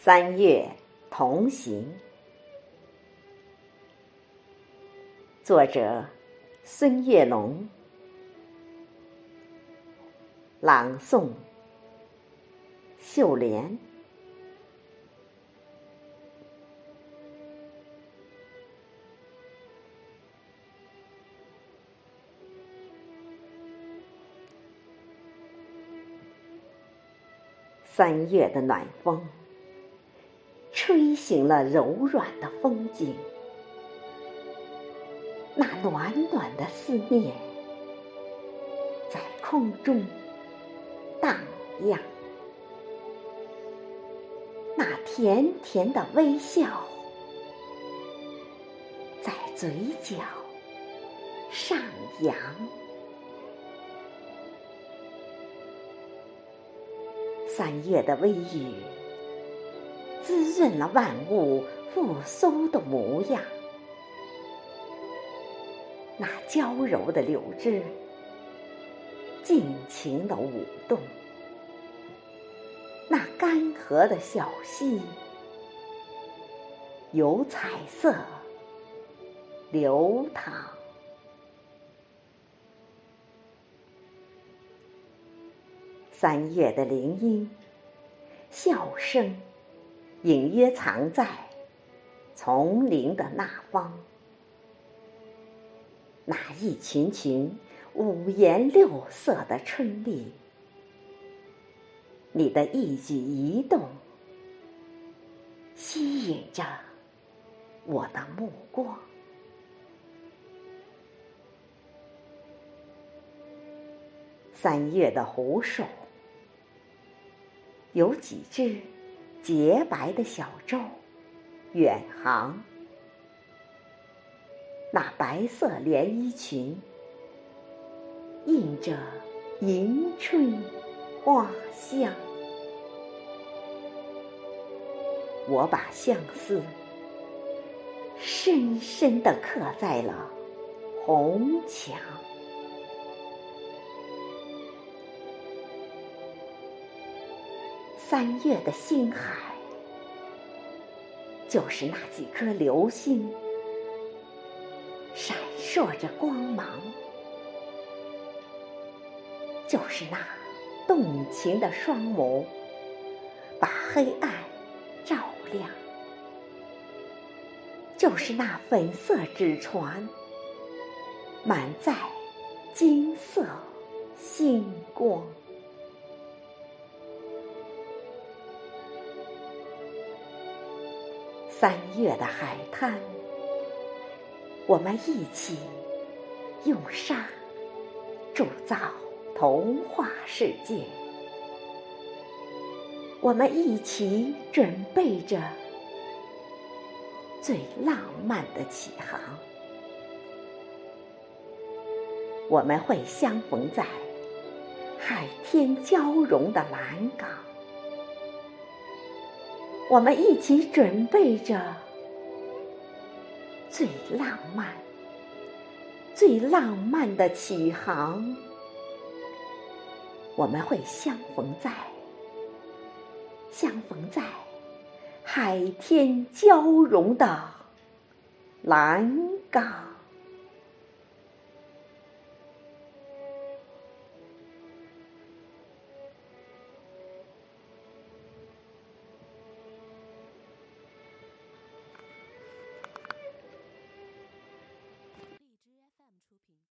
三月同行，作者孙月龙，朗诵。秀莲。三月的暖风，吹醒了柔软的风景，那暖暖的思念在空中荡漾，那甜甜的微笑在嘴角上扬。三月的微雨，滋润了万物复苏的模样。那娇柔的柳枝，尽情的舞动；那干涸的小溪，有彩色流淌。三月的铃音，笑声，隐约藏在丛林的那方。那一群群五颜六色的春丽，你的一举一动，吸引着我的目光。三月的湖水。有几只洁白的小舟远航，那白色连衣裙映着迎春花香。我把相思深深的刻在了红墙。三月的星海，就是那几颗流星，闪烁着光芒；就是那动情的双眸，把黑暗照亮；就是那粉色纸船，满载金色星光。三月的海滩，我们一起用沙铸造童话世界。我们一起准备着最浪漫的起航。我们会相逢在海天交融的蓝港。我们一起准备着最浪漫、最浪漫的起航。我们会相逢在相逢在海天交融的蓝港。